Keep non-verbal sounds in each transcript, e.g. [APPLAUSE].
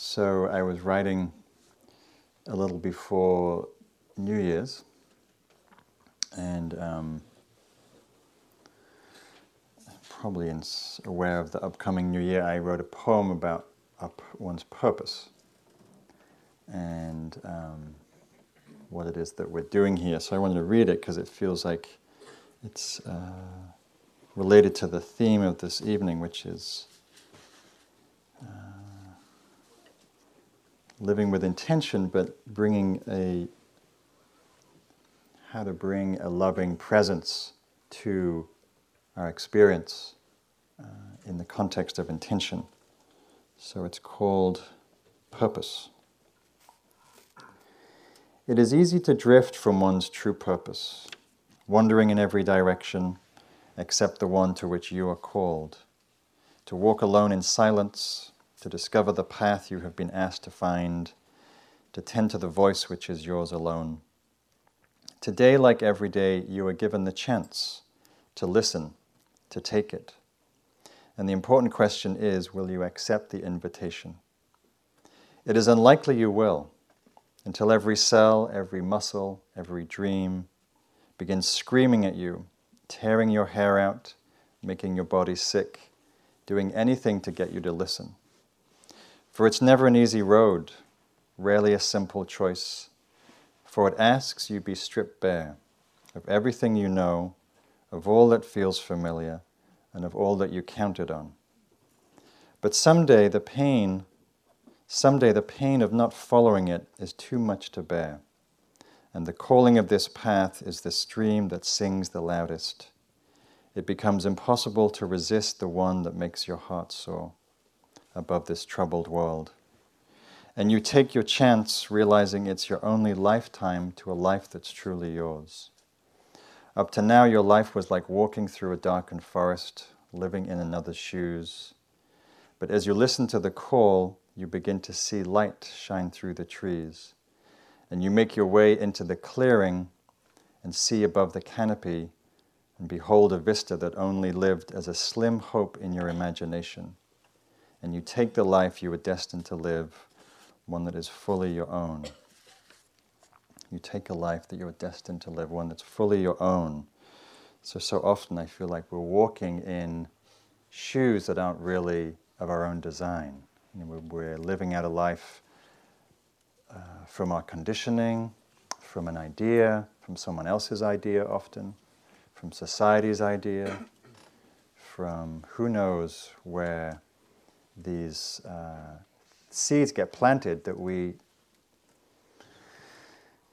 So I was writing a little before New Year's, and um, probably aware of the upcoming New Year, I wrote a poem about one's purpose and um, what it is that we're doing here. So I wanted to read it because it feels like it's uh, related to the theme of this evening, which is. Living with intention, but bringing a how to bring a loving presence to our experience uh, in the context of intention. So it's called purpose. It is easy to drift from one's true purpose, wandering in every direction except the one to which you are called, to walk alone in silence to discover the path you have been asked to find, to tend to the voice which is yours alone. Today, like every day, you are given the chance to listen, to take it. And the important question is will you accept the invitation? It is unlikely you will until every cell, every muscle, every dream begins screaming at you, tearing your hair out, making your body sick, doing anything to get you to listen. For it's never an easy road, rarely a simple choice, for it asks you be stripped bare of everything you know, of all that feels familiar, and of all that you counted on. But someday the pain, someday the pain of not following it is too much to bear. And the calling of this path is the stream that sings the loudest. It becomes impossible to resist the one that makes your heart soar above this troubled world. And you take your chance, realizing it's your only lifetime to a life that's truly yours. Up to now, your life was like walking through a darkened forest, living in another's shoes. But as you listen to the call, you begin to see light shine through the trees. And you make your way into the clearing and see above the canopy and behold a vista that only lived as a slim hope in your imagination and you take the life you were destined to live, one that is fully your own. You take a life that you are destined to live, one that's fully your own. So, so often I feel like we're walking in shoes that aren't really of our own design. You know, we're, living out a life uh, from our conditioning, from an idea, from someone else's idea often, from society's idea, from who knows where these uh, seeds get planted that we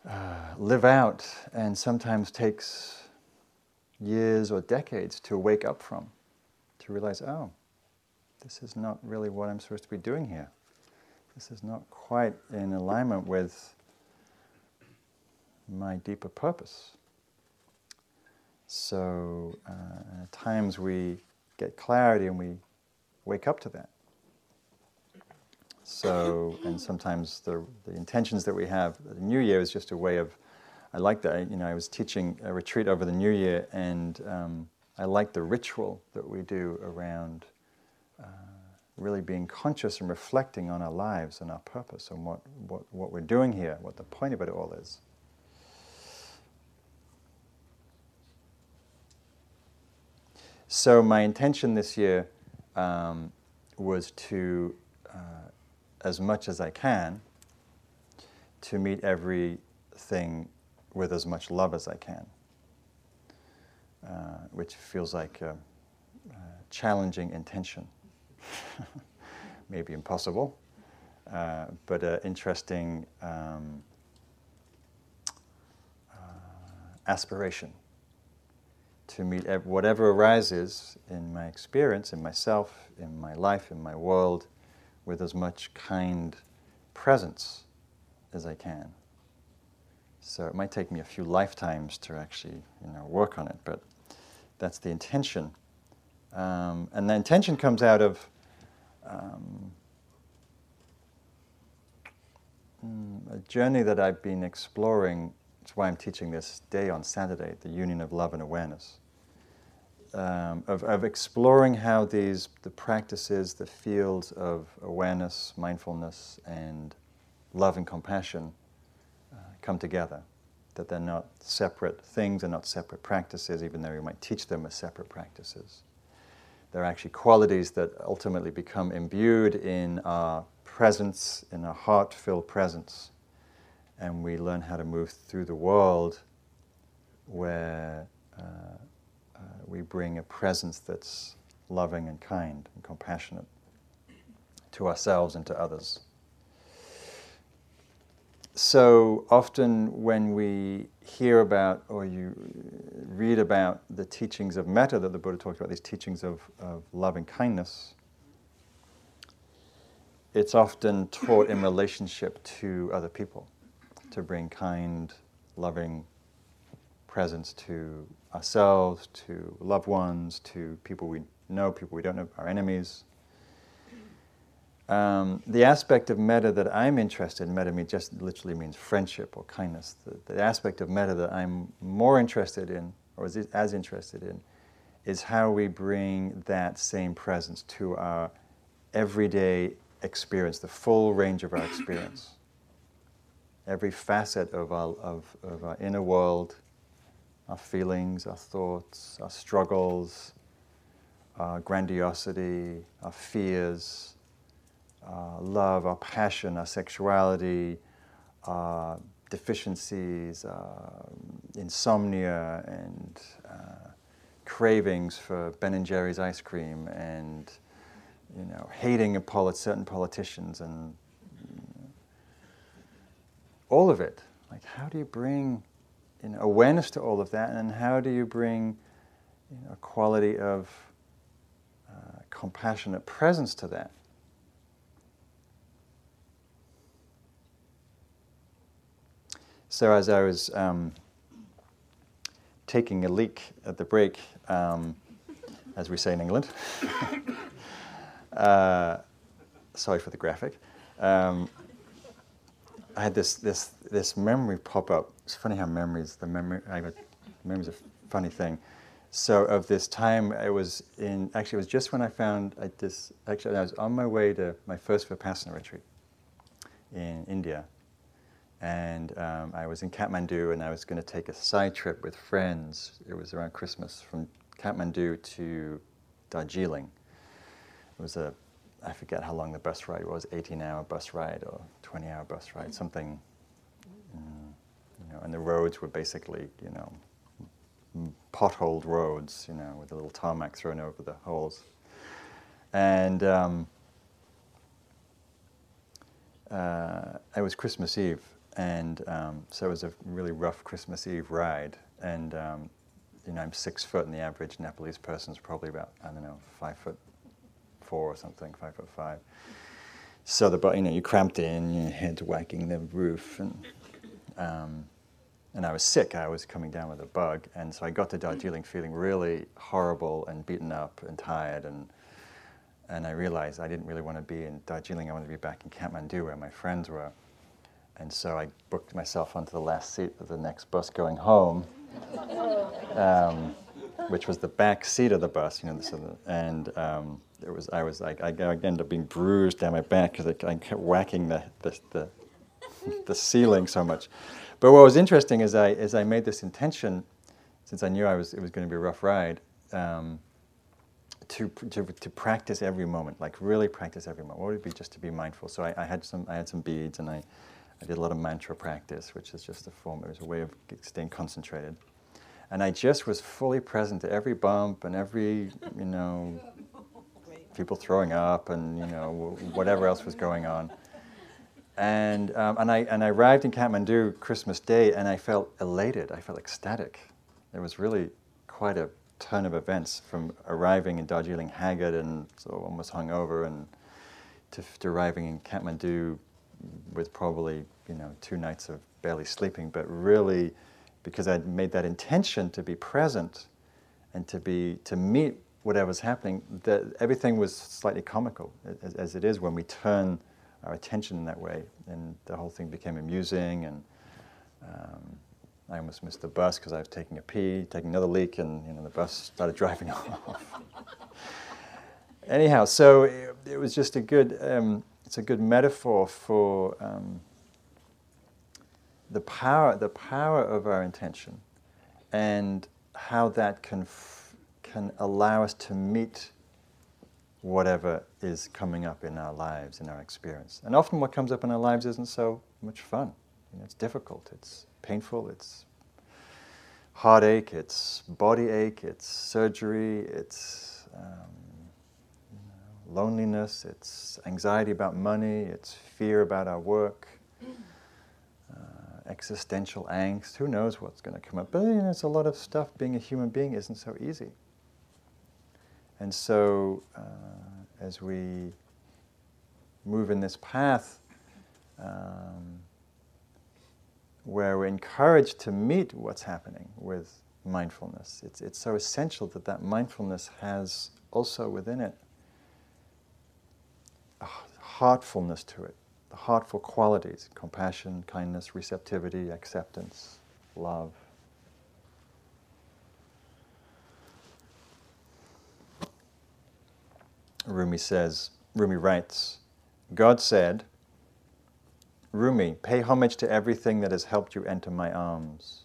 uh, live out and sometimes takes years or decades to wake up from, to realize, oh, this is not really what I'm supposed to be doing here. This is not quite in alignment with my deeper purpose. So uh, at times we get clarity and we wake up to that. So, and sometimes the, the intentions that we have, the New Year is just a way of, I like that. You know, I was teaching a retreat over the New Year, and um, I like the ritual that we do around uh, really being conscious and reflecting on our lives and our purpose and what, what, what we're doing here, what the point of it all is. So, my intention this year um, was to uh, as much as I can to meet everything with as much love as I can, uh, which feels like a, a challenging intention. [LAUGHS] Maybe impossible, uh, but an interesting um, uh, aspiration to meet ev- whatever arises in my experience, in myself, in my life, in my world with as much kind presence as I can. So it might take me a few lifetimes to actually, you know, work on it, but that's the intention. Um, and the intention comes out of um, mm, a journey that I've been exploring. That's why I'm teaching this day on Saturday, the union of love and awareness. Um, of, of exploring how these the practices, the fields of awareness, mindfulness, and love and compassion uh, come together. That they're not separate things, they're not separate practices, even though we might teach them as separate practices. They're actually qualities that ultimately become imbued in our presence, in our heart filled presence. And we learn how to move through the world where uh, Uh, we bring a presence that's loving and kind and compassionate to ourselves and to others. So often, when we hear about or you read about the teachings of metta that the Buddha talked about, these teachings of, of love and kindness, it's often taught in relationship to other people to bring kind, loving presence to ourselves, to loved ones, to people we know, people we don't know, our enemies. Um, the aspect of metta that I'm interested in, metta means just literally means friendship or kindness. The, the, aspect of metta that I'm more interested in, or as, as interested in, is how we bring that same presence to our everyday experience, the full range of our experience. Every facet of our, of, of our inner world, our feelings, our thoughts, our struggles, our grandiosity, our fears, our love, our passion, our sexuality, our deficiencies, uh, insomnia, and uh, cravings for Ben and Jerry's ice cream, and you know, hating certain politicians, and you know, all of it. Like, how do you bring you know, awareness to all of that, and how do you bring you know, a quality of uh, compassionate presence to that? So as I was um, taking a leak at the break, um, as we say in England, [LAUGHS] uh, sorry for the graphic. Um, I had this this this memory pop up. It's funny how memories the memory I got memories a funny thing. So of this time, it was in actually it was just when I found I just actually I was on my way to my first vipassana retreat in India, and um, I was in Kathmandu, and I was going to take a side trip with friends. It was around Christmas from Kathmandu to Darjeeling. It was a I forget how long the bus ride was, 18 hour bus ride or 20 hour bus ride, something, know, and the roads were basically, you know, potholed roads, you know, with a little tarmac thrown over the holes. And um, uh, it was Christmas Eve, and um, so it was a really rough Christmas Eve ride. And um, you know, I'm six foot, and the average Nepalese person is probably about I don't know five foot four or something, five foot five. So the you know you cramped in, your head whacking the roof, and um, and I was sick. I was coming down with a bug, and so I got to Darjeeling feeling really horrible and beaten up and tired, and and I realized I didn't really want to be in Darjeeling. I wanted to be back in Kathmandu where my friends were, and so I booked myself onto the last seat of the next bus going home. [LAUGHS] Um, which was the back seat of the bus, you know, so the, and um, it was I was like I, I ended up being bruised down my back because I, I, kept whacking the the, the [LAUGHS] the ceiling so much. But what was interesting is I as I made this intention, since I knew I was it was going to be a rough ride, um, to, to to practice every moment, like really practice every moment. What would it be just to be mindful? So I, I had some I had some beads and I. I did a lot of mantra practice, which is just a form, it was a way of staying concentrated. And I just was fully present to every bump and every, you know, [LAUGHS] people throwing up and, you know, whatever else was going on. And, um, and, I, and I arrived in Kathmandu Christmas Day and I felt elated. I felt ecstatic. It was really quite a turn of events from arriving in Darjeeling haggard and so almost hungover and to, to arriving in Kathmandu with probably, you know, two nights of barely sleeping, but really because I'd made that intention to be present and to be to meet whatever's happening, that everything was slightly comical, as, as, it is when we turn our attention in that way, and the whole thing became amusing and um, I almost missed the bus because I was taking a pee, taking another leak, and you know the bus started [LAUGHS] driving off. Anyhow, so it, it, was just a good. Um, it's a good metaphor for um, the power, the power of our intention, and how that can f- can allow us to meet whatever is coming up in our lives, in our experience. And often, what comes up in our lives isn't so much fun. You know, it's difficult. It's painful, it's heartache, it's body ache, it's surgery, it's um, you know, loneliness, it's anxiety about money, it's fear about our work, uh, existential angst. Who knows what's going to come up? But you know, it's a lot of stuff. Being a human being isn't so easy. And so, uh, as we move in this path, um, where we're encouraged to meet what's happening with mindfulness. It's, it's so essential that that mindfulness has also within it a heartfulness to it, the heartful qualities compassion, kindness, receptivity, acceptance, love. Rumi says, Rumi writes, God said, Rumi, pay homage to everything that has helped you enter my arms.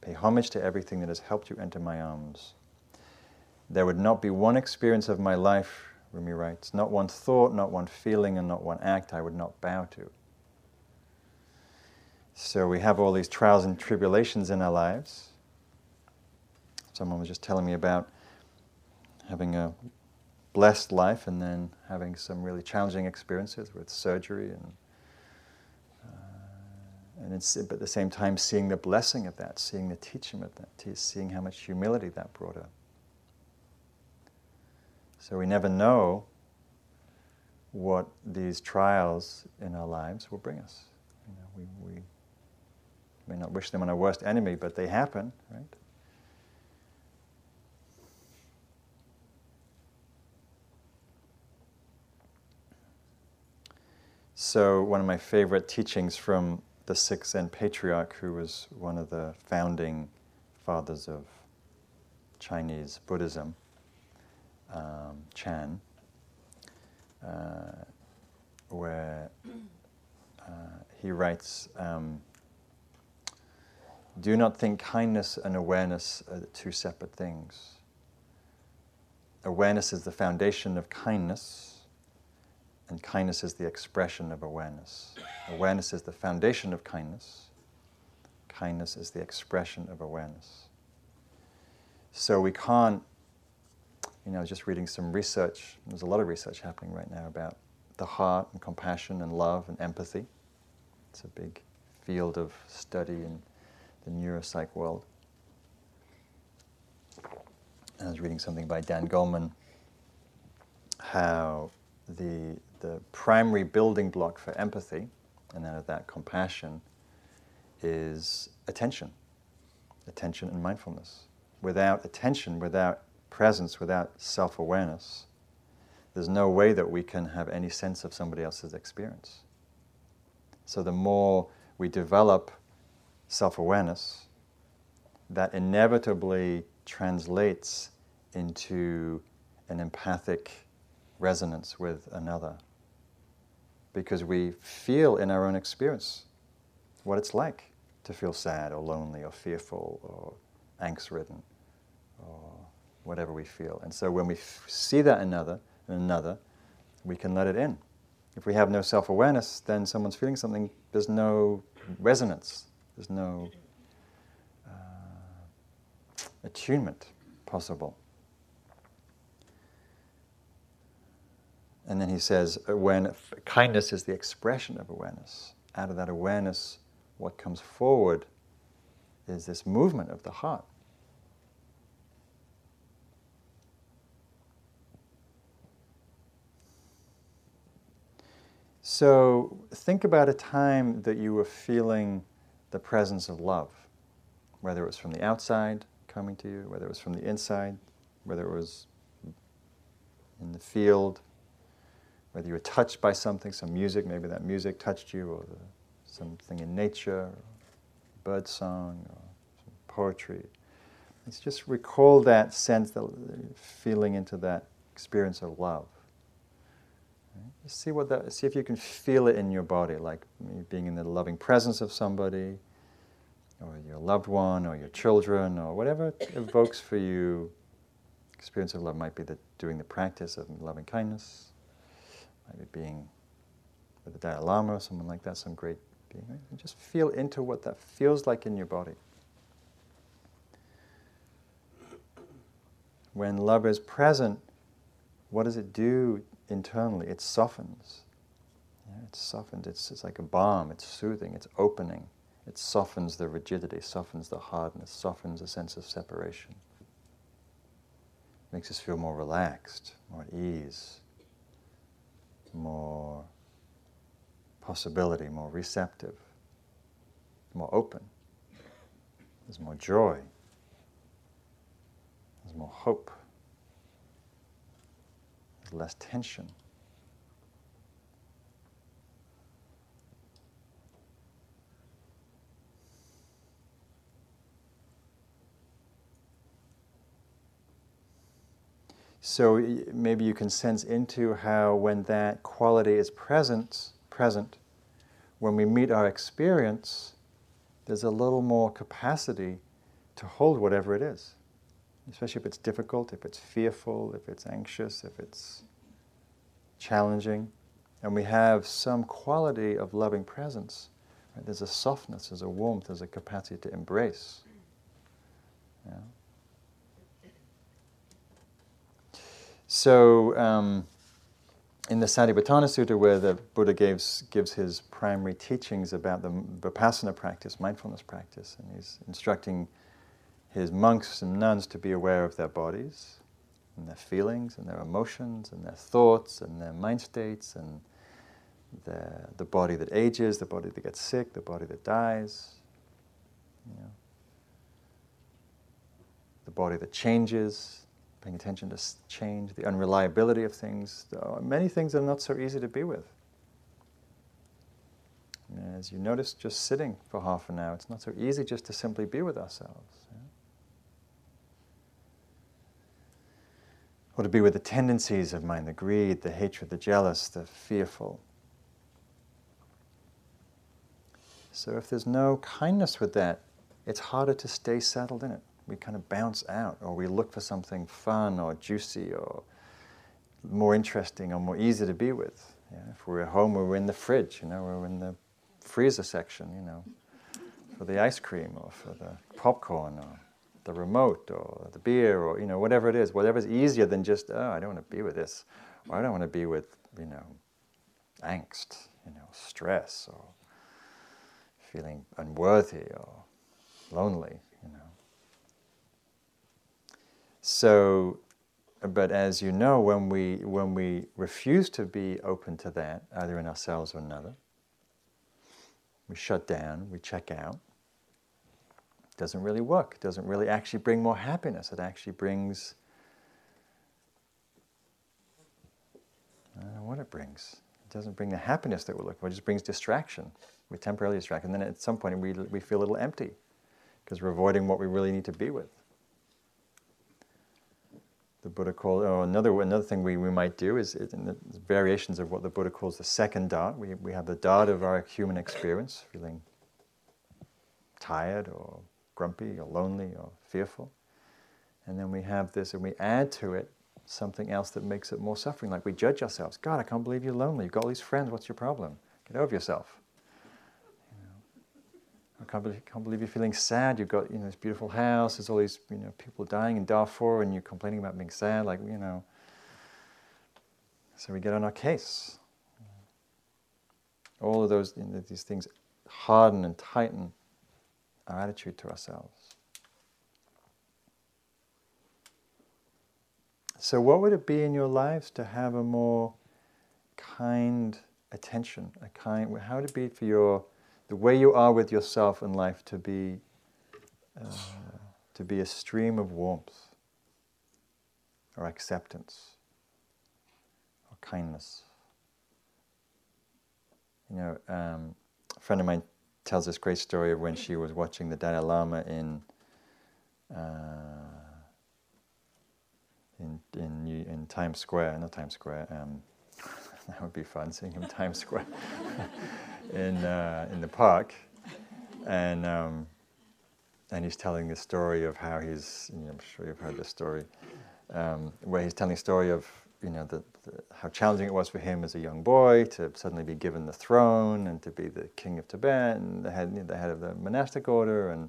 Pay homage to everything that has helped you enter my arms. There would not be one experience of my life, Rumi writes, not one thought, not one feeling, and not one act I would not bow to. So we have all these trials and tribulations in our lives. Someone was just telling me about having a blessed life and then having some really challenging experiences with surgery and uh, and but at the same time seeing the blessing of that, seeing the teaching of that, seeing how much humility that brought up. So we never know what these trials in our lives will bring us. You know, we, we may not wish them on our worst enemy, but they happen, right? So, one of my favorite teachings from the sixth Zen patriarch, who was one of the founding fathers of Chinese Buddhism, um, Chan, uh, where uh, he writes, um, Do not think kindness and awareness are two separate things. Awareness is the foundation of kindness and kindness is the expression of awareness. Awareness is the foundation of kindness. Kindness is the expression of awareness. So we can't, you know, just reading some research, there's a lot of research happening right now about the heart and compassion and love and empathy. It's a big field of study in the neuropsych world. I was reading something by Dan Goleman how the the primary building block for empathy, and out of that compassion, is attention. Attention and mindfulness. Without attention, without presence, without self awareness, there's no way that we can have any sense of somebody else's experience. So the more we develop self awareness, that inevitably translates into an empathic resonance with another because we feel in our own experience what it's like to feel sad or lonely or fearful or angst ridden or whatever we feel. And so when we f- see that another, in another, we can let it in. If we have no self awareness, then someone's feeling something, there's no resonance, there's no uh, attunement possible. And then he says, when kindness is the expression of awareness. Out of that awareness, what comes forward is this movement of the heart. So think about a time that you were feeling the presence of love, whether it was from the outside coming to you, whether it was from the inside, whether it was in the field, whether you were touched by something, some music, maybe that music touched you, or the, something in nature, bird song or poetry. Let's just recall that sense, that feeling into that experience of love. Just see what that. See if you can feel it in your body, like being in the loving presence of somebody, or your loved one, or your children, or whatever evokes for you. Experience of love might be the, doing the practice of loving kindness, might be being with the Dalai Lama or someone like that, some great being. And just feel into what that feels like in your body. When love is present, what does it do internally? It softens. Yeah, it softens. It's, it's like a balm. It's soothing. It's opening. It softens the rigidity, softens the hardness, softens the sense of separation. Makes us feel more relaxed, more at ease, more possibility, more receptive, more open. There's more joy. There's more hope. There's less tension. So maybe you can sense into how when that quality is present, present, when we meet our experience, there's a little more capacity to hold whatever it is especially if it's difficult, if it's fearful, if it's anxious, if it's challenging, and we have some quality of loving presence. Right? There's a softness, there's a warmth, there's a capacity to embrace. Yeah. So, um, in the Satipatthana Sutta, where the Buddha gives, gives his primary teachings about the vipassana practice, mindfulness practice, and he's instructing his monks and nuns to be aware of their bodies and their feelings and their emotions and their thoughts and their mind states and the, the body that ages, the body that gets sick, the body that dies, you know, the body that changes, paying attention to change, the unreliability of things. Many things are not so easy to be with. As you notice, just sitting for half an hour, it's not so easy just to simply be with ourselves. or to be with the tendencies of mind the greed, the hatred, the jealous, the fearful. So if there's no kindness with that, it's harder to stay settled in it. We kind of bounce out, or we look for something fun or juicy or more interesting or more easy to be with. Yeah? If we're at home, we're in the fridge, you know, we're in the freezer section, you know, for the ice cream or for the popcorn or the remote or the beer or you know whatever it is, whatever's easier than just oh I don't want to be with this, or I don't want to be with you know angst, you know stress or feeling unworthy or lonely. So, but as you know, when we when we refuse to be open to that, either in ourselves or another, we shut down, we check out It doesn't really work. It doesn't really actually bring more happiness. It actually brings, I don't know what it brings. It doesn't bring the happiness that we're looking for. It just brings distraction. We're temporarily distract, And then at some point we, we feel a little empty because we're avoiding what we really need to be with. The Buddha called, oh, another, another thing we, we might do is, is in the variations of what the Buddha calls the second dot. We, we have the dot of our human experience, feeling tired or grumpy or lonely or fearful. And then we have this, and we add to it something else that makes it more suffering. Like we judge ourselves. God, I can't believe you're lonely. You've got all these friends. What's your problem? Get over yourself. I can't believe, can't believe you're feeling sad. You've got you know this beautiful house. There's all these you know people dying in Darfur, and you're complaining about being sad. Like you know. So we get on our case. All of those you know, these things harden and tighten our attitude to ourselves. So, what would it be in your lives to have a more kind attention? A kind. How would it be for your the way you are with yourself in life to be uh, to be a stream of warmth or acceptance or kindness? You know, um, a friend of mine tells this great story of when she was watching the Dalai Lama in uh, in in in Times Square, not Times Square. Um, [LAUGHS] that would be fun seeing him in Times Square [LAUGHS] in uh, in the park, and um, and he's telling the story of how he's. You know, I'm sure you've heard this story, um, where he's telling the story of you know the, the, how challenging it was for him as a young boy to suddenly be given the throne and to be the king of Tibet and the head, you know, the head of the monastic order and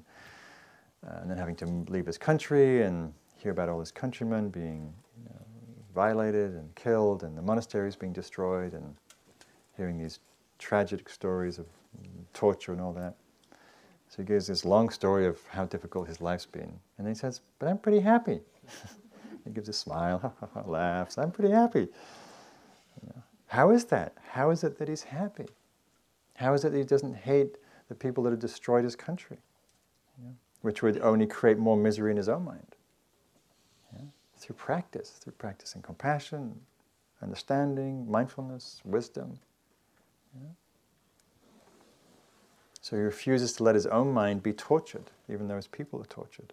uh, and then having to leave his country and hear about all his countrymen being you know, violated and killed and the monasteries being destroyed and hearing these tragic stories of torture and all that. So he gives this long story of how difficult his life's been. And he says, But I'm pretty happy. [LAUGHS] he gives a smile, laughs, I'm pretty happy. How is that? How is it that he's happy? How is it that he doesn't hate the people that have destroyed his country? Which would only create more misery in his own mind. Through practice, through practicing compassion, understanding, mindfulness, wisdom. So he refuses to let his own mind be tortured, even though his people are tortured.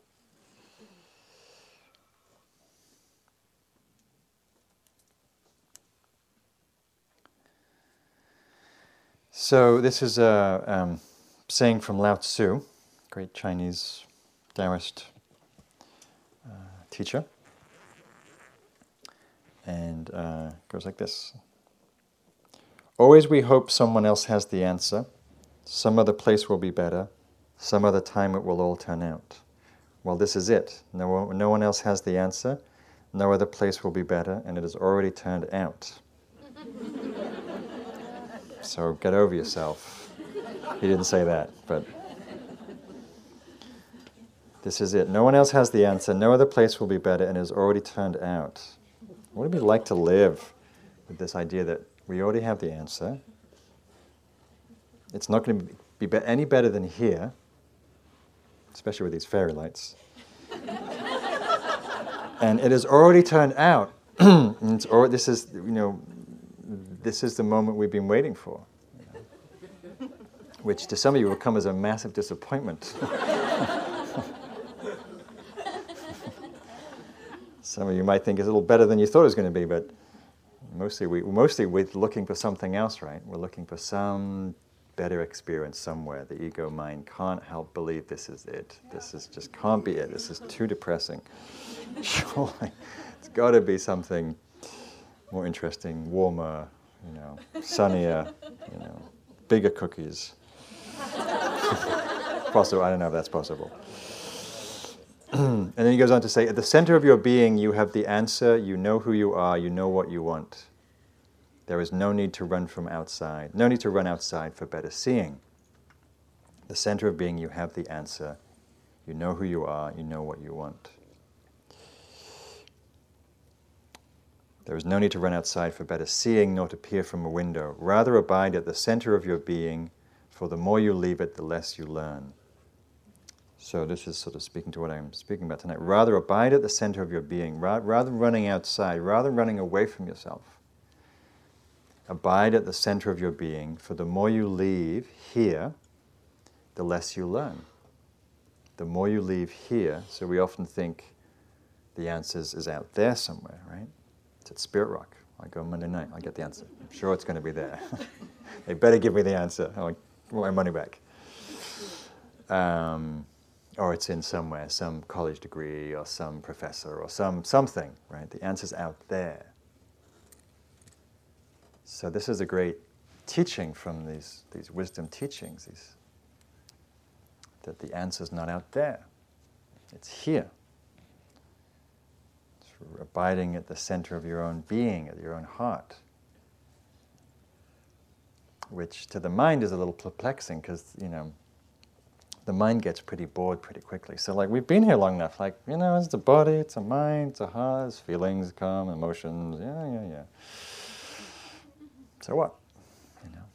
So this is a um, saying from Lao Tzu, great Chinese Taoist uh, teacher, and uh, goes like this: Always we hope someone else has the answer some other place will be better. Some other time it will all turn out. Well, this is it. No one, no one else has the answer. No other place will be better, and it has already turned out. [LAUGHS] so get over yourself. He didn't say that, but this is it. No one else has the answer. No other place will be better, and it has already turned out. What would it be like to live with this idea that we already have the answer? It's not going to be, any better than here, especially with these fairy lights. [LAUGHS] and it has already turned out. [CLEARS THROAT] it's or, this is, you know, this is the moment we've been waiting for, [LAUGHS] which to some of you will come as a massive disappointment. [LAUGHS] some of you might think it's a little better than you thought it was going to be, but mostly we mostly we're looking for something else, right? We're looking for some better experience somewhere. The ego mind can't help believe this is it. This is just can't be it. This is too depressing. [LAUGHS] Surely, it's got to be something more interesting, warmer, you know, sunnier, you know, bigger cookies. [LAUGHS] possible. I don't know if that's possible. [CLEARS THROAT] and then he goes on to say, at the center of your being, you have the answer. You know who you are. You know what you want. There is no need to run from outside, no need to run outside for better seeing. The center of being, you have the answer. You know who you are, you know what you want. There is no need to run outside for better seeing, nor to peer from a window. Rather abide at the center of your being, for the more you leave it, the less you learn. So, this is sort of speaking to what I'm speaking about tonight. Rather abide at the center of your being, rather running outside, rather running away from yourself. Abide at the center of your being, for the more you leave here, the less you learn. The more you leave here, so we often think the answer is out there somewhere, right? It's at Spirit Rock. I go Monday night, I get the answer. I'm sure it's going to be there. [LAUGHS] they better give me the answer. I want my money back. Um, or it's in somewhere, some college degree or some professor or some something, right? The answer's out there. So this is a great teaching from these, these wisdom teachings, these, that the answer's not out there. It's here. It's abiding at the center of your own being, at your own heart. Which to the mind is a little perplexing because, you know, the mind gets pretty bored pretty quickly. So, like, we've been here long enough. Like, you know, it's a body, it's a mind, it's a heart, it's feelings come, emotions. Yeah, yeah, yeah. So what? You know,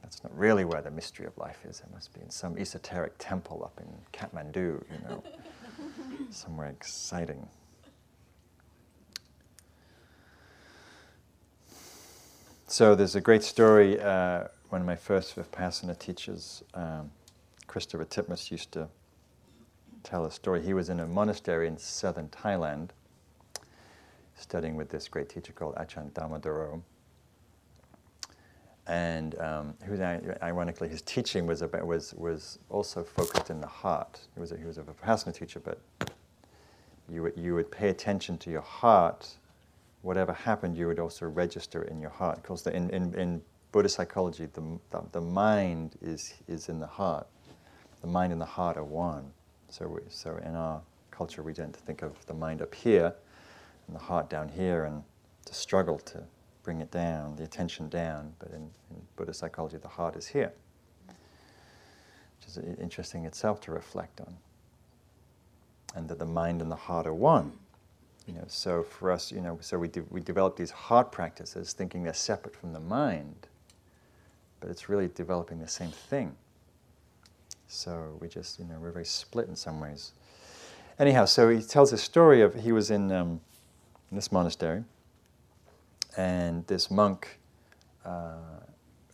that's not really where the mystery of life is. It must be in some esoteric temple up in Kathmandu, you know, [LAUGHS] somewhere exciting. So there's a great story uh, one of my first Vipassana teachers, um, Christopher Titmuss, used to tell a story. He was in a monastery in southern Thailand studying with this great teacher called Ajahn Dhammadharo. And um, was, ironically, his teaching was, about, was, was also focused in the heart. He was a, he was a Vipassana teacher, but you would, you would pay attention to your heart. Whatever happened, you would also register in your heart. Because in, in, in Buddhist psychology, the, the, the, mind is, is in the heart. The mind and the heart are one. So, we, so in our culture, we tend to think of the mind up here and the heart down here and to struggle to bring it down, the attention down. But in, in Buddhist psychology, the heart is here, which is interesting itself to reflect on and that the mind and the heart are one. You know, so for us, you know, so we, de- we develop these heart practices thinking they're separate from the mind, but it's really developing the same thing. So we just, you know, we're very split in some ways. Anyhow, so he tells a story of he was in, um, in this monastery, and this monk uh,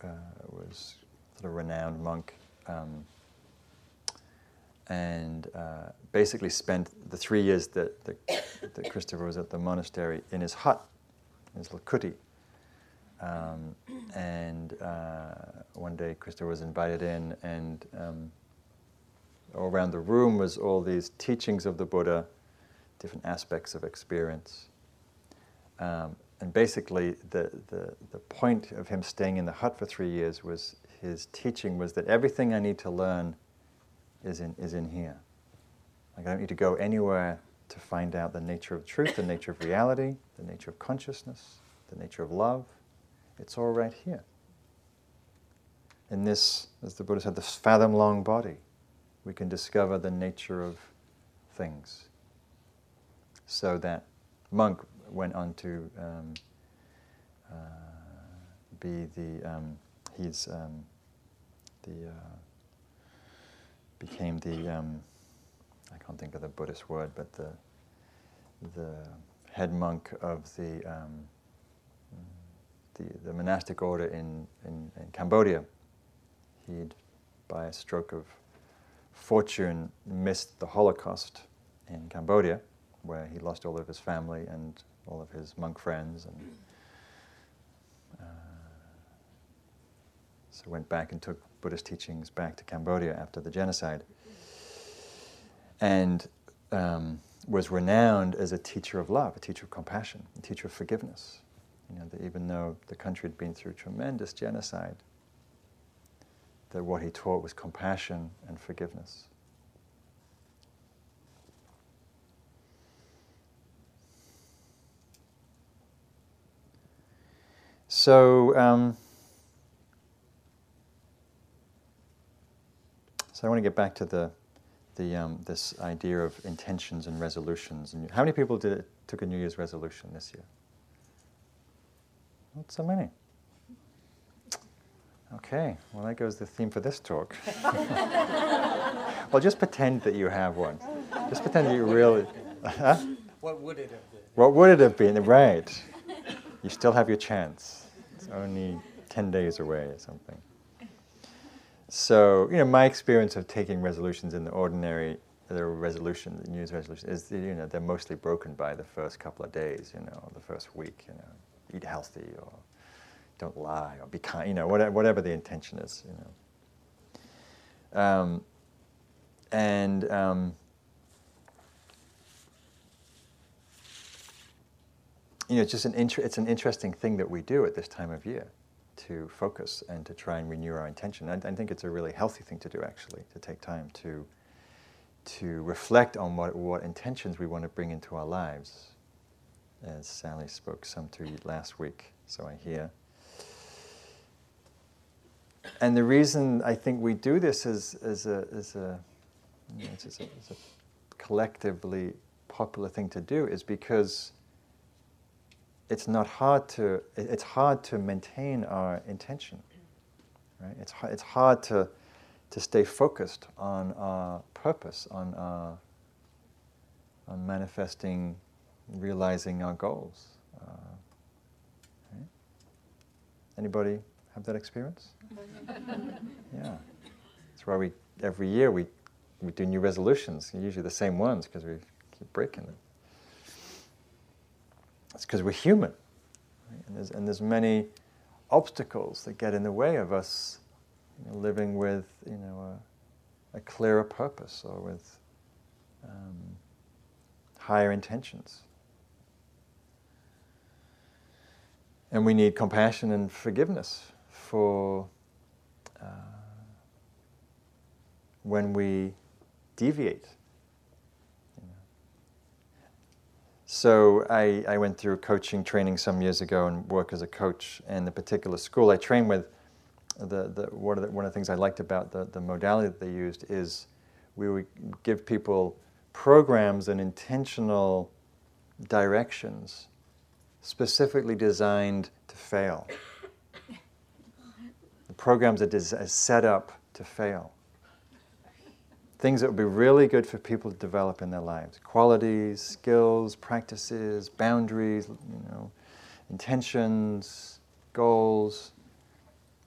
uh, was sort of renowned monk. Um, and uh, basically spent the three years that, that, that, Christopher was at the monastery in his hut, his little kuti. Um, and uh, one day Christopher was invited in, and um, all around the room was all these teachings of the Buddha, different aspects of experience. Um, and basically, the, the, the point of him staying in the hut for three years was his teaching was that everything I need to learn is in, is in here. Like I don't need to go anywhere to find out the nature of truth, the nature of reality, the nature of consciousness, the nature of love. It's all right here. In this, as the Buddha said, this fathom long body, we can discover the nature of things. So that monk went on to um, uh, be the, um, he's um, the, uh, became the, um, I can't think of the Buddhist word, but the, the head monk of the, um, the, the, monastic order in, in, in Cambodia. He'd, by a stroke of fortune, missed the Holocaust in Cambodia, where he lost all of his family and all of his monk friends, and uh, so went back and took Buddhist teachings back to Cambodia after the genocide, and um, was renowned as a teacher of love, a teacher of compassion, a teacher of forgiveness. You know, even though the country had been through tremendous genocide, that what he taught was compassion and forgiveness. So, um, So I want to get back to the, the um, this idea of intentions and resolutions. And how many people did took a New Year's resolution this year? Not so many. Okay, well that goes the theme for this talk. [LAUGHS] well, just pretend that you have one. Just pretend that you really. Huh? What would it have been? What would it have been? Right. You still have your chance. It's only ten days away or something. So, you know, my experience of taking resolutions in the ordinary, the resolution, the New Year's resolution, is, you know, they're mostly broken by the first couple of days, you know, the first week, you know, eat healthy or don't lie or be kind, you know, whatever, whatever the intention is, you know. Um, and um, you know, it's just an inter- it's an interesting thing that we do at this time of year to focus and to try and renew our intention. I, I think it's a really healthy thing to do, actually, to take time to, to reflect on what, what intentions we want to bring into our lives, as Sally spoke some to you last week, so I hear. And the reason I think we do this as, as a, as a, you know, as a, as a collectively popular thing to do is because it's not hard to it's hard to maintain our intention right it's it's hard to to stay focused on our purpose on our on manifesting realizing our goals uh, right? anybody have that experience? yeah. That's why we every year we, we do new resolutions, usually the same ones because we keep breaking them. It's because we're human. Right? And, there's, and there's many obstacles that get in the way of us you know, living with you know, a, a, clearer purpose or with um, higher intentions. And we need compassion and forgiveness for uh, when we deviate. So I, I went through coaching training some years ago and work as a coach. And the particular school I trained with, the, the, one, of the, one of the things I liked about the, the modality that they used is we would give people programs and intentional directions specifically designed to fail. Programs are set up to fail. Things that would be really good for people to develop in their lives qualities, skills, practices, boundaries, you know, intentions, goals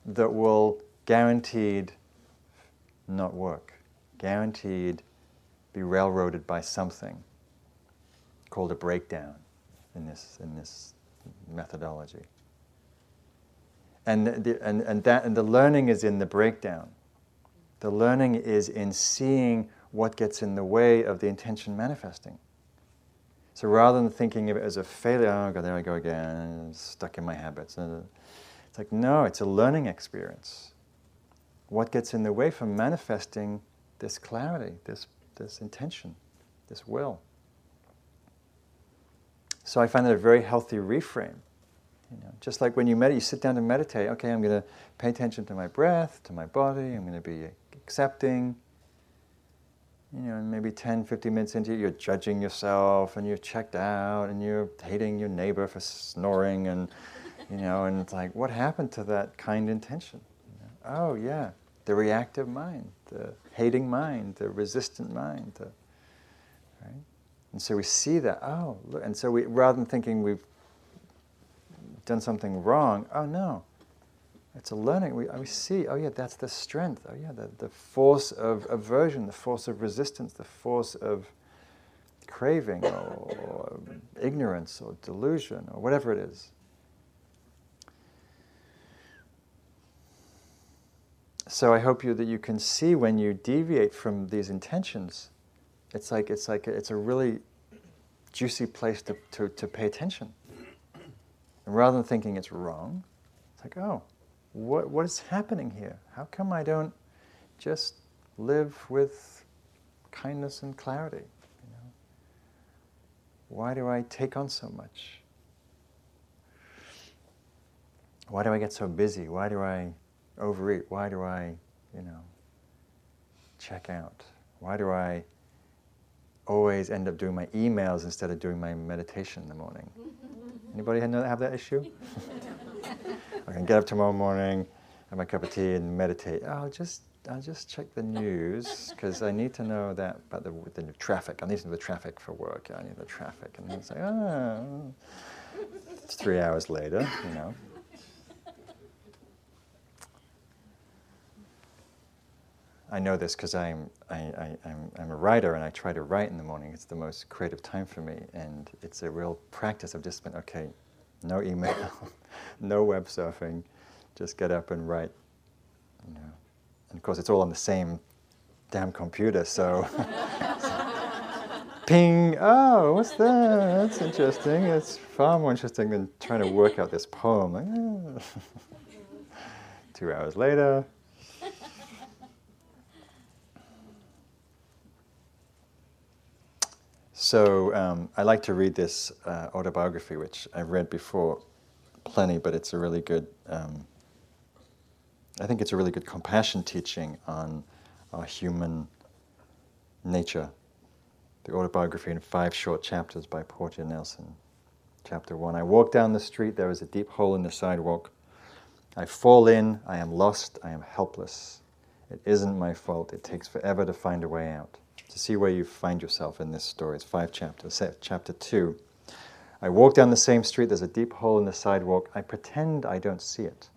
that will guaranteed not work, guaranteed be railroaded by something called a breakdown in this, in this methodology. And the, and, and, that, and the learning is in the breakdown. The learning is in seeing what gets in the way of the intention manifesting. So rather than thinking of it as a failure, oh God, there I go again, stuck in my habits. Uh, it's like, no, it's a learning experience. What gets in the way from manifesting this clarity, this, this intention, this will? So I find that a very healthy reframe. You know, just like when you meditate, you sit down to meditate. Okay, I'm going to pay attention to my breath, to my body. I'm going to be accepting. You know, and maybe 10, 15 minutes into it, you're judging yourself, and you're checked out, and you're hating your neighbor for snoring, and you know, and it's like, what happened to that kind intention? You know, oh yeah, the reactive mind, the hating mind, the resistant mind, the, right? And so we see that, oh, look, and so we, rather than thinking we've done something wrong, oh no, it's a learning. We, we see, oh yeah, that's the strength. Oh yeah, the, the force of aversion, the force of resistance, the force of craving or, or ignorance or delusion or whatever it is. So I hope you that you can see when you deviate from these intentions it's like it's like it's a really juicy place to, to, to pay attention. And rather than thinking it's wrong, it's like, oh, what what is happening here? How come I don't just live with kindness and clarity? You know? Why do I take on so much? Why do I get so busy? Why do I overeat? Why do I, you know, check out? Why do I always end up doing my emails instead of doing my meditation in the morning. [LAUGHS] Anybody have that issue? [LAUGHS] I can get up tomorrow morning, have my cup of tea, and meditate. I'll just I'll just check the news because I need to know that about the, the traffic. I need to know the traffic for work. I need the traffic, and then it's like ah, it's three hours later, you know. I know this because I'm, I'm, I'm a writer and I try to write in the morning. It's the most creative time for me. And it's a real practice. Just been, okay, no email, [LAUGHS] no web surfing, just get up and write. You know. And of course, it's all on the same damn computer, so. [LAUGHS] Ping, oh, what's that? That's interesting. It's far more interesting than trying to work out this poem. [LAUGHS] Two hours later, So um, I like to read this uh, autobiography, which I've read before plenty, but it's a really good, um, I think it's a really good compassion teaching on our human nature. The autobiography in five short chapters by Portia Nelson. Chapter one I walk down the street, there is a deep hole in the sidewalk. I fall in, I am lost, I am helpless. It isn't my fault, it takes forever to find a way out to see where you find yourself in this story. It's five chapters. Chapter two. I walk down the same street, there's a deep hole in the sidewalk. I pretend I don't see it.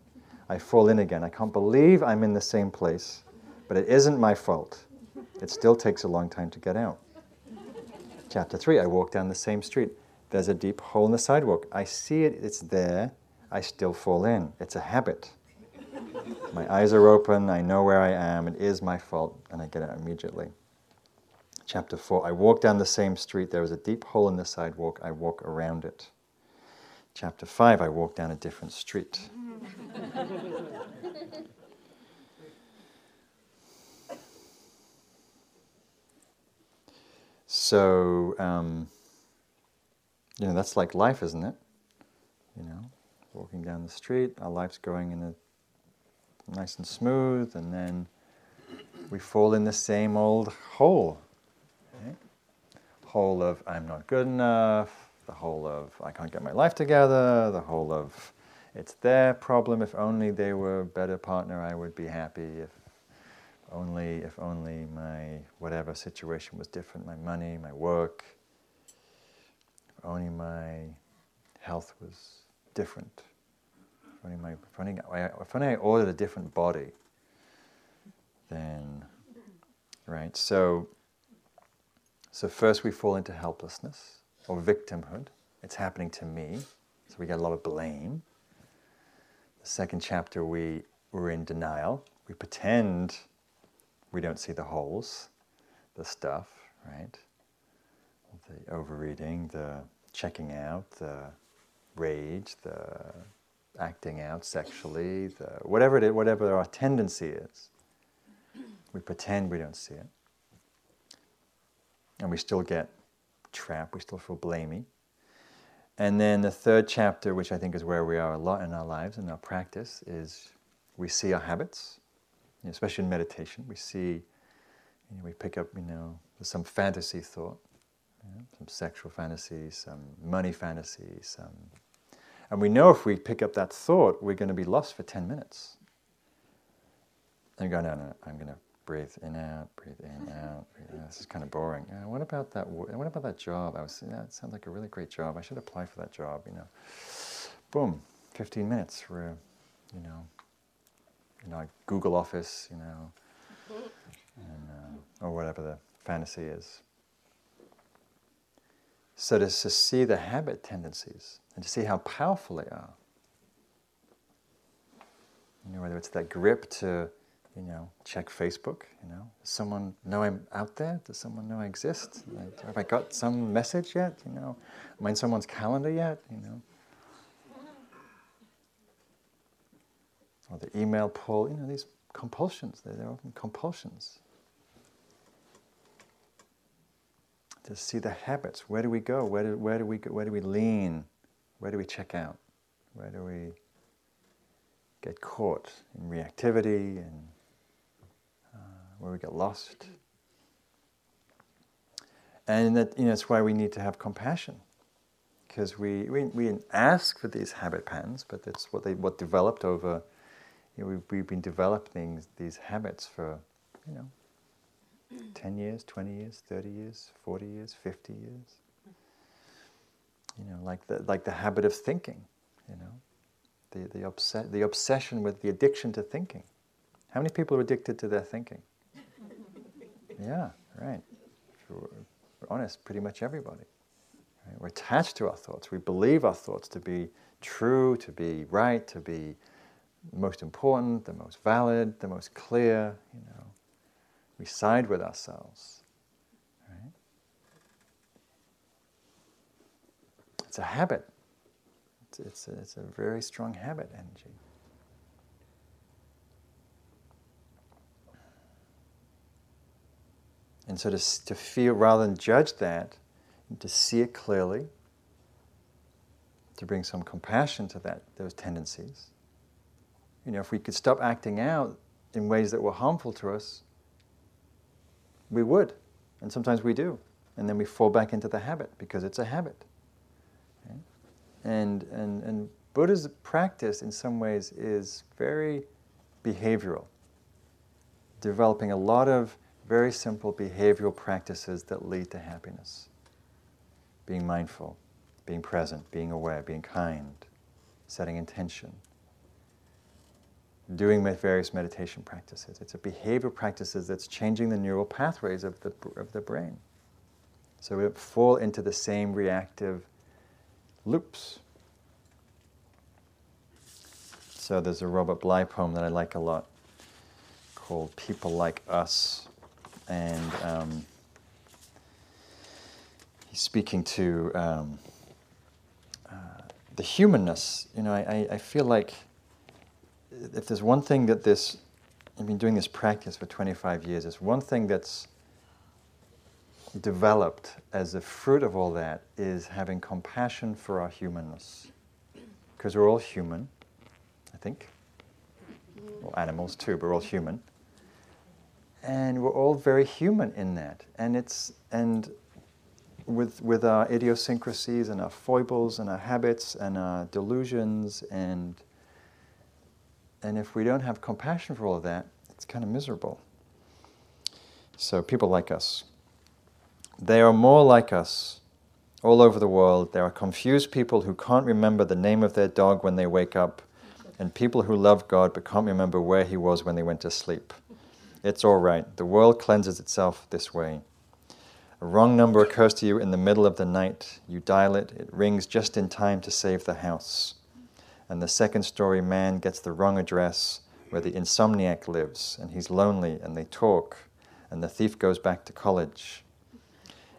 I fall in again. I can't believe I'm in the same place, but it isn't my fault. It still takes a long time to get out. Chapter 3 I walk down the same street. There's a deep hole in the sidewalk. I see it, it's there. I still fall in. It's a habit. My eyes are open. I know where I am. It is my fault, and I get out immediately. Chapter 4 I walk down the same street. There is a deep hole in the sidewalk. I walk around it. Chapter 5 I walk down a different street. so, um, you know, that's like life, isn't it? You know, walking down the street, our life's going in a nice and smooth, and then we fall in the same old hole. Okay? Hole of I'm not good enough, the hole of I can't get my life together, the hole of it's their problem. If only they were a better partner, I would be happy. If only, if only my whatever situation was different, my money, my work, if only my health was different. If only, my, if only, if only I ordered a different body, then, right? So, so first we fall into helplessness or victimhood. It's happening to me. So we get a lot of blame. The second chapter, we, we're in denial. We pretend we don't see the holes, the stuff, right? The overeating, the checking out, the rage, the acting out sexually, the whatever it is, whatever our tendency is. We pretend we don't see it. And we still get trapped, we still feel blamey. And then the third chapter, which I think is where we are a lot in our lives and our practice, is we see our habits, especially in meditation. We see, you know, we pick up, you know, some fantasy thought, you know, some sexual fantasy, some money fantasy, some. And we know if we pick up that thought, we're going to be lost for 10 minutes. And go, no, no, I'm going to breathe in out, breathe in out. Breathe out. This is kind of boring. Uh, what about that? What about that job? I was. Yeah, it sounds like a really great job. I should apply for that job. You know, boom, 15 minutes for, you know, you know, Google Office. You know, and, uh, or whatever the fantasy is. So to, to see the habit tendencies and to see how powerful they are. You know, whether it's that grip to you know, check Facebook, you know, does someone know I'm out there? Does someone know I exist? Have I got some message yet? You know, am I in someone's calendar yet? You know, or the email pull, you know, these compulsions, they're, they're often compulsions. To see the habits, where do we go? Where do, where do we go? Where do we lean? Where do we check out? Where do we get caught in reactivity and where we get lost. And that, you know, that's why we need to have compassion. Because we, we, we didn't ask for these habit patterns, but that's what they what developed over, you know, we've, we've been developing these habits for, you know, 10 years, 20 years, 30 years, 40 years, 50 years. You know, like the, like the habit of thinking, you know, the, the, obse- the obsession with the addiction to thinking. How many people are addicted to their thinking? Yeah, right. We're honest, pretty much everybody. Right? We're attached to our thoughts. We believe our thoughts to be true, to be right, to be most important, the most valid, the most clear. You know, we side with ourselves. Right? It's a habit. It's, it's, a, it's a very strong habit energy. And so to, to feel, rather than judge that, to see it clearly, to bring some compassion to that, those tendencies. You know, if we could stop acting out in ways that were harmful to us, we would. And sometimes we do. And then we fall back into the habit because it's a habit. And, and, and Buddha's practice, in some ways, is very behavioral, developing a lot of very simple behavioral practices that lead to happiness. Being mindful, being present, being aware, being kind, setting intention, doing various meditation practices. It's a behavior practices that's changing the neural pathways of the, of the brain. So we don't fall into the same reactive loops. So there's a Robert Bly poem that I like a lot called People Like Us. And um, he's speaking to um, uh, the humanness. You know, I, I feel like if there's one thing that this, I've been doing this practice for 25 years, it's one thing that's developed as a fruit of all that is having compassion for our humanness. Because we're all human, I think. Well, animals too, but we're all human. And we're all very human in that. And it's, and with, with our idiosyncrasies and our foibles and our habits and our delusions and and if we don't have compassion for all of that, it's kind of miserable. So, people like us. They are more like us all over the world. There are confused people who can't remember the name of their dog when they wake up, and people who love God but can't remember where He was when they went to sleep. It's all right. The world cleanses itself this way. A wrong number occurs to you in the middle of the night. You dial it, it rings just in time to save the house and the second story man gets the wrong address where the insomniac lives, and he's lonely, and they talk, and the thief goes back to college.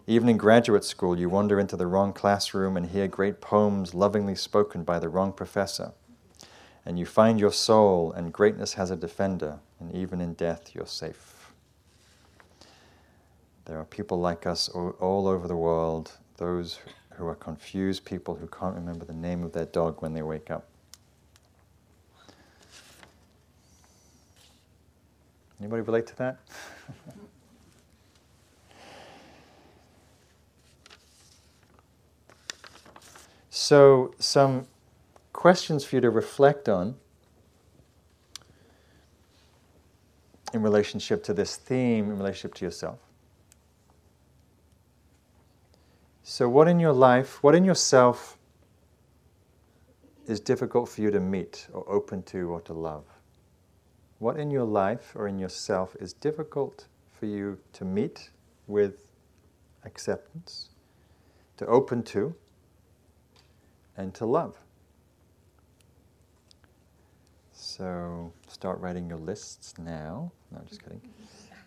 Even in graduate school, you wander into the wrong classroom and hear great poems lovingly spoken by the wrong professor. And you find your soul, and greatness has a defender, and even in death, you're safe. There are people like us all over the world, those who are confused people who can't remember the name of their dog when they wake up. Anybody relate to that? [LAUGHS] so, some questions for you to reflect on in relationship to this theme, in relationship to yourself. So, what in your life, what in yourself is difficult for you to meet or open to or to love? What in your life or in yourself is difficult for you to meet with acceptance, to open to, and to love? So start writing your lists now. No, just kidding.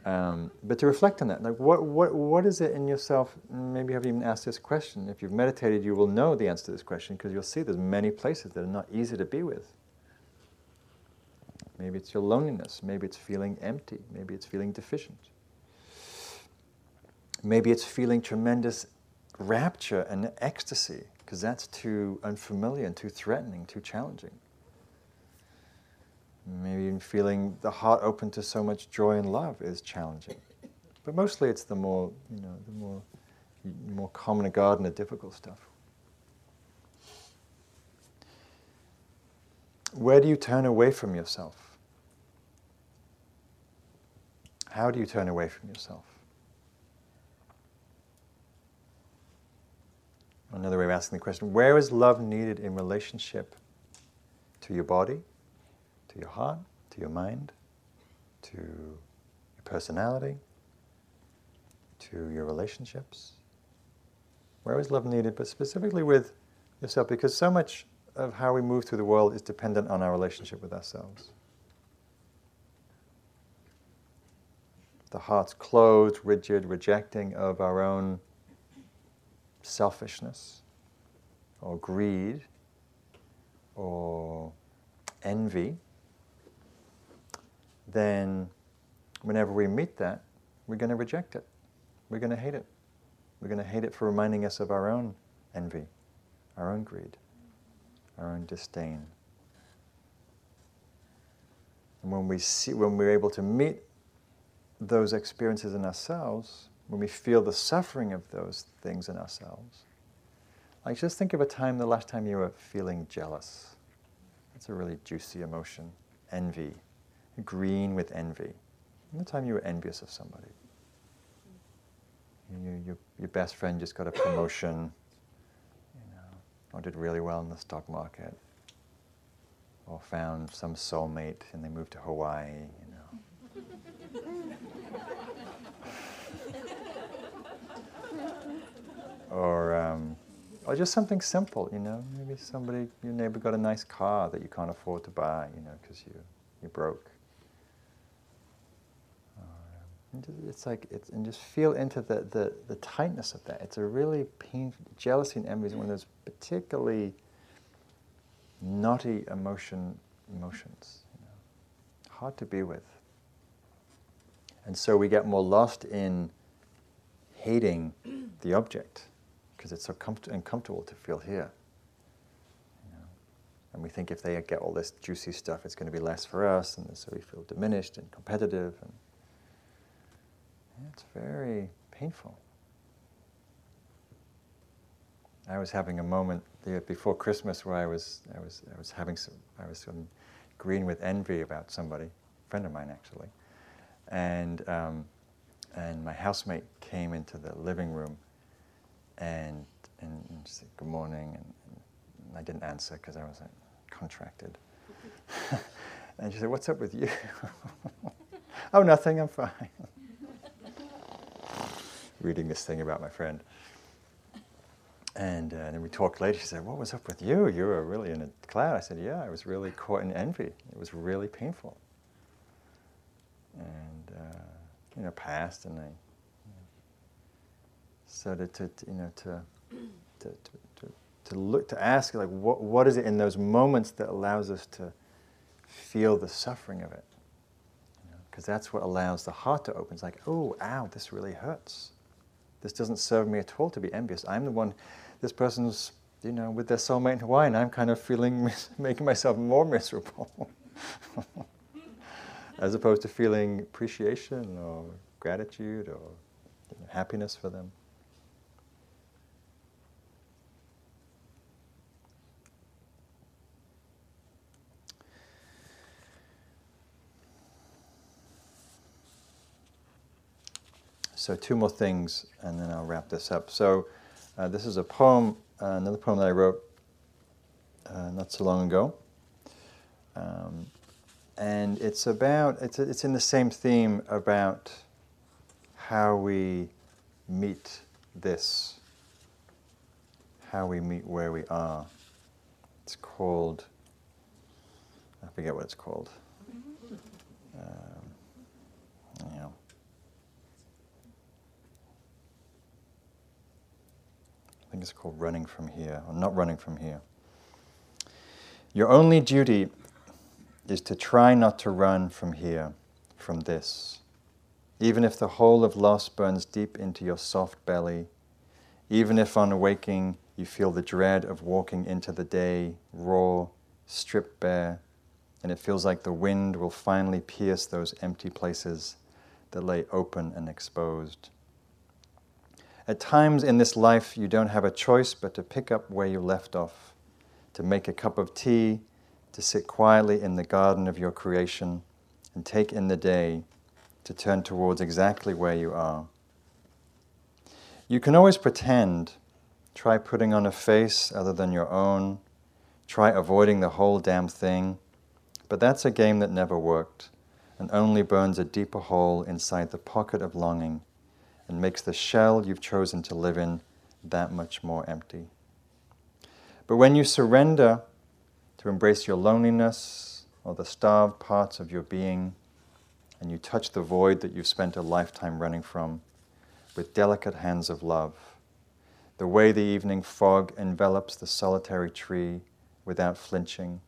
Um, but to reflect on that, like what, what, what is it in yourself? Maybe you haven't even asked this question. If you've meditated, you will know the answer to this question because you'll see there's many places that are not easy to be with. Maybe it's your loneliness. Maybe it's feeling empty. Maybe it's feeling deficient. Maybe it's feeling tremendous rapture and ecstasy, because that's too unfamiliar and too threatening, too challenging. Maybe even feeling the heart open to so much joy and love is challenging. [LAUGHS] But mostly it's the more, you know, the more, more common garden of difficult stuff. Where do you turn away from yourself? How do you turn away from yourself? Another way of asking the question where is love needed in relationship to your body, to your heart, to your mind, to your personality, to your relationships? Where is love needed, but specifically with yourself? Because so much of how we move through the world is dependent on our relationship with ourselves. the heart's closed, rigid, rejecting of our own selfishness or greed or envy, then whenever we meet that, we're going to reject it. We're going to hate it. We're going to hate it for reminding us of our own envy, our own greed, our own disdain. And when we see, when we're able to meet those experiences in ourselves, when we feel the suffering of those things in ourselves, like just think of a time, the last time you were feeling jealous. It's a really juicy emotion. Envy, green with envy. And the time you were envious of somebody. You, your, your best friend just got a promotion, you know, or did really well in the stock market, or found some soulmate and they moved to Hawaii, you know. [LAUGHS] or, um, or just something simple, you know. Maybe somebody, your neighbor got a nice car that you can't afford to buy, you know, because you, you're broke. Um, it's like, it's, and just feel into the, the, the tightness of that. It's a really painful, jealousy and envy is one of those particularly knotty emotion, emotions, you know, hard to be with. And so we get more lost in hating the object because it's so comfort- uncomfortable to feel here. You know? And we think if they get all this juicy stuff, it's going to be less for us, and so we feel diminished and competitive. And it's very painful. I was having a moment before Christmas where I was, I was, I was having some, I was green with envy about somebody, a friend of mine actually, and um, and my housemate came into the living room, and and, said good morning, and, and I didn't answer because I wasn't contracted, [LAUGHS] and she said, "What's up with you?" [LAUGHS] oh, nothing. I'm fine. Reading this thing about my friend. And, uh, then we talked later. She said, What was up with you? You were really in a cloud. I said, Yeah, I was really caught in envy. It was really painful. And, uh, you know, passed. And I, you know, to, to, you know, to, to, to, to, look, to ask, like, what, what is it in those moments that allows us to feel the suffering of it? Because you know, that's what allows the heart to open. It's like, oh, ow, this really hurts. This doesn't serve me at all to be envious. I'm the one this person's, you know, with their soulmate in Hawaii, and I'm kind of feeling, [LAUGHS] making myself more miserable. [LAUGHS] As opposed to feeling appreciation or gratitude or you know, happiness for them. So, two more things, and then I'll wrap this up. So, uh, this is a poem, uh, another poem that I wrote uh, not so long ago. Um, and it's about, it's, it's in the same theme about how we meet this, how we meet where we are. It's called, I forget what it's called. Um, you know. I think it's called running from here, or not running from here. Your only duty is to try not to run from here, from this. Even if the whole of loss burns deep into your soft belly, even if on awaking you feel the dread of walking into the day, raw, stripped bare, and it feels like the wind will finally pierce those empty places that lay open and exposed. At times in this life, you don't have a choice but to pick up where you left off, to make a cup of tea, to sit quietly in the garden of your creation, and take in the day to turn towards exactly where you are. You can always pretend, try putting on a face other than your own, try avoiding the whole damn thing, but that's a game that never worked and only burns a deeper hole inside the pocket of longing and makes the shell you've chosen to live in that much more empty. But when you surrender to embrace your loneliness or the starved parts of your being, and you touch the void that you've spent a lifetime running from with delicate hands of love, the way the evening fog envelops the solitary tree without flinching,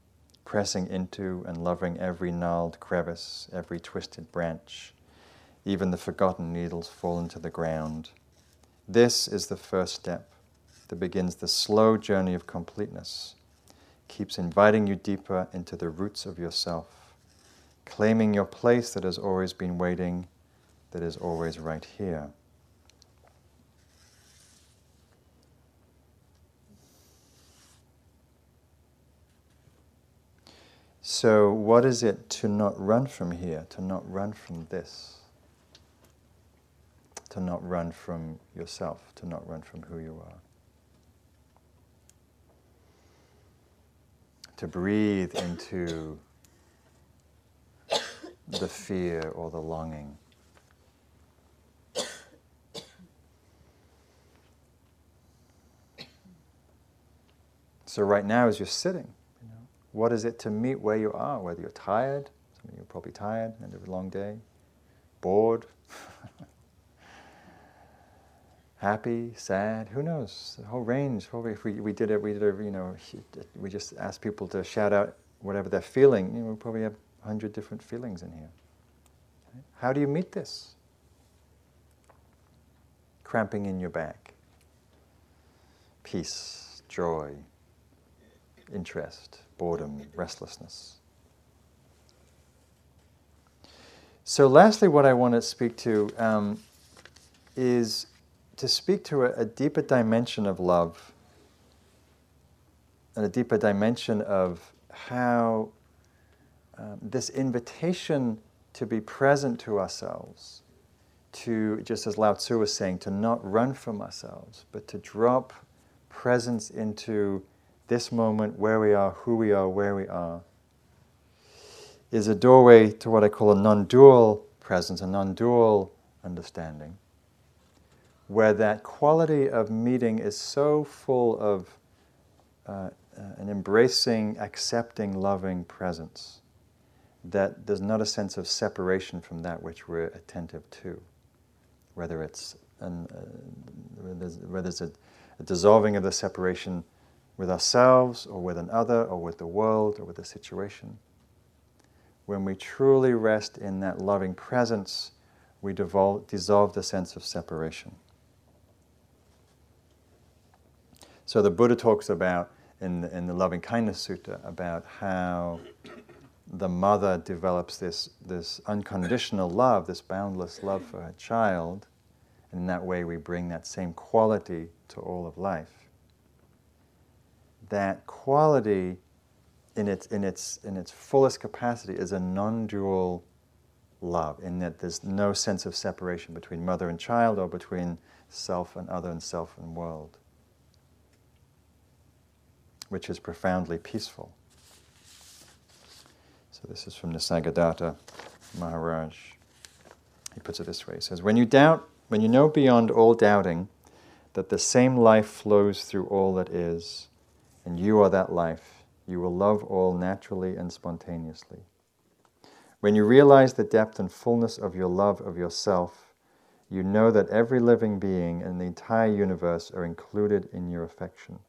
pressing into and loving every gnarled crevice, every twisted branch, even the forgotten needles fall into the ground. This is the first step that begins the slow journey of completeness, keeps inviting you deeper into the roots of yourself, claiming your place that has always been waiting, that is always right here. So, what is it to not run from here, to not run from this? To not run from yourself, to not run from who you are. to breathe into the fear or the longing. So right now, as you're sitting, you know, what is it to meet where you are? Whether you're tired, some of you are probably tired, end of a long day, bored, [LAUGHS] happy, sad, who knows? The whole range. Probably if we, we did it, we did it, you know, we just asked people to shout out whatever they're feeling. You know, we probably have a hundred different feelings in here. How do you meet this? Cramping in your back, peace, joy, interest, boredom, restlessness. So, lastly, what I want to speak to um, is to speak to a, a, deeper dimension of love and a deeper dimension of how um, this invitation to be present to ourselves, to, just as Lao Tzu was saying, to not run from ourselves, but to drop presence into this moment, where we are, who we are, where we are, is a doorway to what I call a non dual presence, a non dual understanding, where that quality of meeting is so full of uh, uh, an embracing, accepting, loving presence that there's not a sense of separation from that which we're attentive to, whether it's an, uh, whether there's a, a dissolving of the separation with ourselves or with another or with the world or with the situation. When we truly rest in that loving presence, we dissolve the sense of separation. So the Buddha talks about in the, in the Loving Kindness Sutta about how the mother develops this, this unconditional love, this boundless love for her child, and in that way we bring that same quality to all of life. That quality in its, in its, in its fullest capacity is a non dual love, in that there's no sense of separation between mother and child or between self and other and self and world, which is profoundly peaceful. So, this is from Nisargadatta Maharaj. He puts it this way He says, When you doubt, when you know beyond all doubting that the same life flows through all that is, and you are that life. You will love all naturally and spontaneously. When you realize the depth and fullness of your love of yourself, you know that every living being and the entire universe are included in your affection.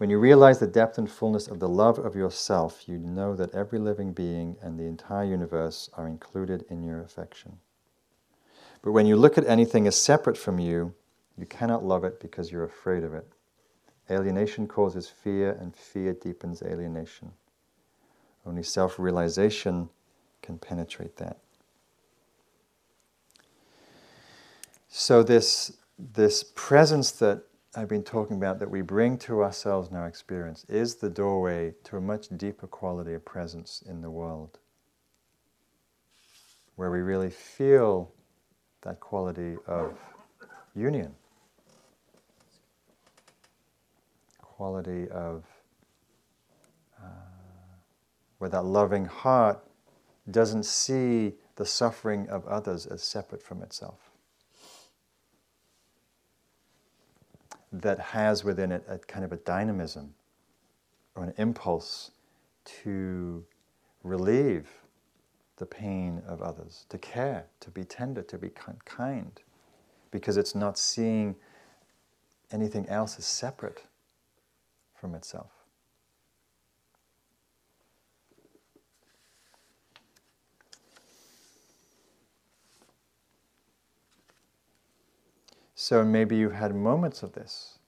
When you realize the depth and fullness of the love of yourself, you know that every living being and the entire universe are included in your affection. But when you look at anything as separate from you, you cannot love it because you're afraid of it. Alienation causes fear, and fear deepens alienation. Only self realization can penetrate that. So, this, this presence that I've been talking about, that we bring to ourselves in our experience, is the doorway to a much deeper quality of presence in the world, where we really feel that quality of union. quality of uh, where that loving heart doesn't see the suffering of others as separate from itself. That has within it a kind of a dynamism or an impulse to relieve the pain of others, to care, to be tender, to be kind, because it's not seeing anything else as separate from itself. So maybe you've had moments of this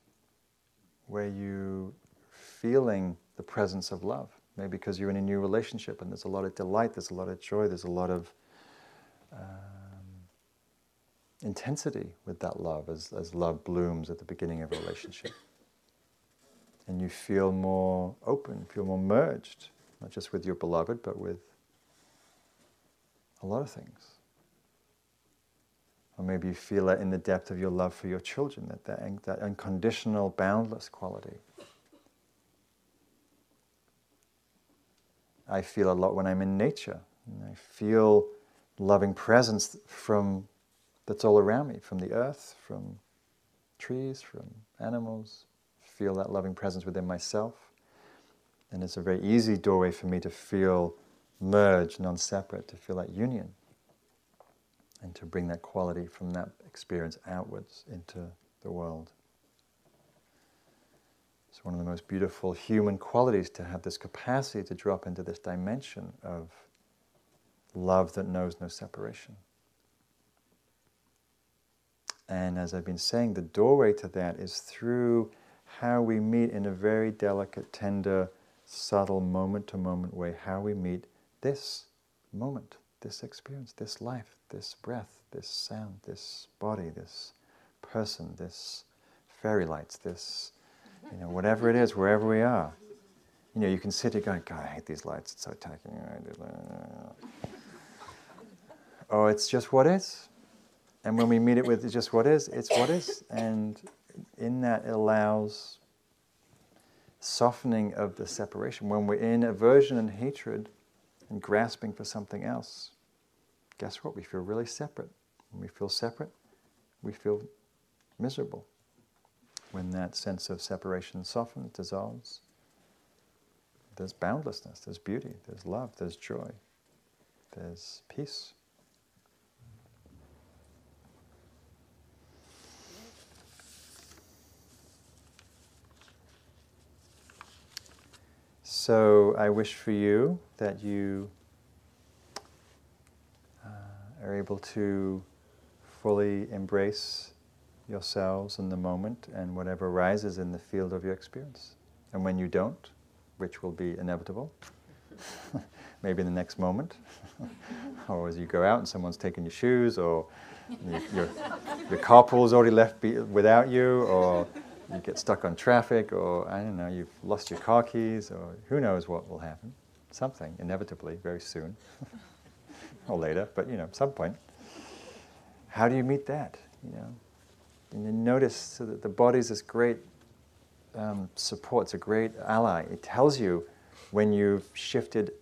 where you feeling the presence of love. Maybe because you're in a new relationship and there's a lot of delight, there's a lot of joy, there's a lot of um, intensity with that love as, as love blooms at the beginning of a relationship and you feel more open, feel more merged, not just with your beloved, but with a lot of things. Or maybe you feel that in the depth of your love for your children, that, that, that unconditional, boundless quality. I feel a lot when I'm in nature. I feel loving presence from that's all around me, from the earth, from trees, from animals. Feel that loving presence within myself. And it's a very easy doorway for me to feel merged, non separate, to feel that union. And to bring that quality from that experience outwards into the world. It's one of the most beautiful human qualities to have this capacity to drop into this dimension of love that knows no separation. And as I've been saying, the doorway to that is through how we meet in a very delicate, tender, subtle, moment to moment way, how we meet this moment, this experience, this life, this breath, this sound, this body, this person, this fairy lights, this, you know, whatever it is, wherever we are. You know, you can sit here going, God, I hate these lights, it's so tacky. Oh, it's just what is. And when we meet it with just what is, it's what is. And in that, it allows softening of the separation. When we're in aversion and hatred and grasping for something else, guess what? We feel really separate. When we feel separate, we feel miserable. When that sense of separation softens, dissolves, there's boundlessness, there's beauty, there's love, there's joy, there's peace. So I wish for you that you are able to fully embrace yourselves in the moment and whatever arises in the field of your experience. And when you don't, which will be inevitable, [LAUGHS] maybe in the next moment, [LAUGHS] or as you go out and someone's taken your shoes, or your, your carpool's already left be- without you, or you get stuck on traffic, or I don't know, you've lost your car keys, or who knows what will happen. Something, inevitably, very soon, [LAUGHS] or later, but you know, some point. How do you meet that? You know, and you notice so that the body is this great um, support, it's a great ally. It tells you when you've shifted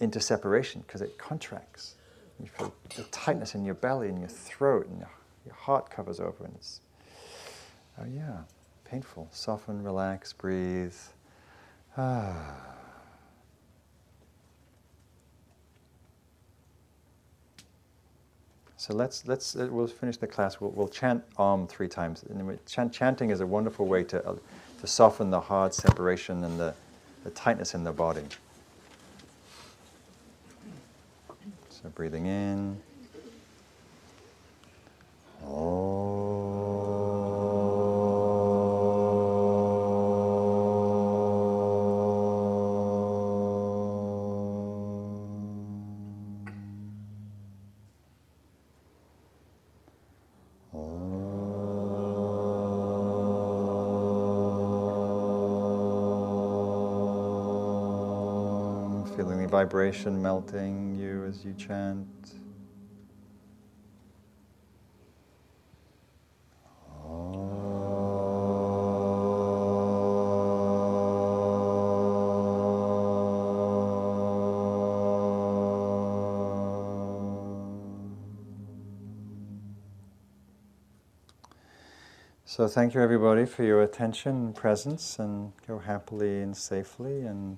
into separation because it contracts. You feel the tightness in your belly and your throat, and your, heart covers over, and it's Oh, yeah, painful. Soften, relax, breathe. Ah. So let's let's uh, we'll finish the class. We'll, we'll chant Om three times. And chant, chanting is a wonderful way to uh, to soften the hard separation and the, the tightness in the body. So breathing in. Vibration melting you as you chant. So thank you everybody for your attention and presence and go happily and safely and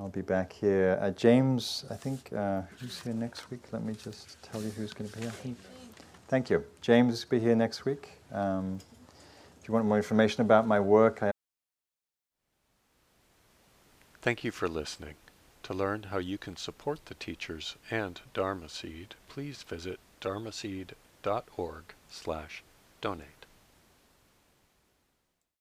I'll be back here. Uh, James, I think, uh, who's here next week? Let me just tell you who's going to be here. Thank you. James will be here next week. Um, if you want more information about my work, I Thank you for listening. To learn how you can support the teachers and Dharma Seed, please visit dharmaseed.org slash donate.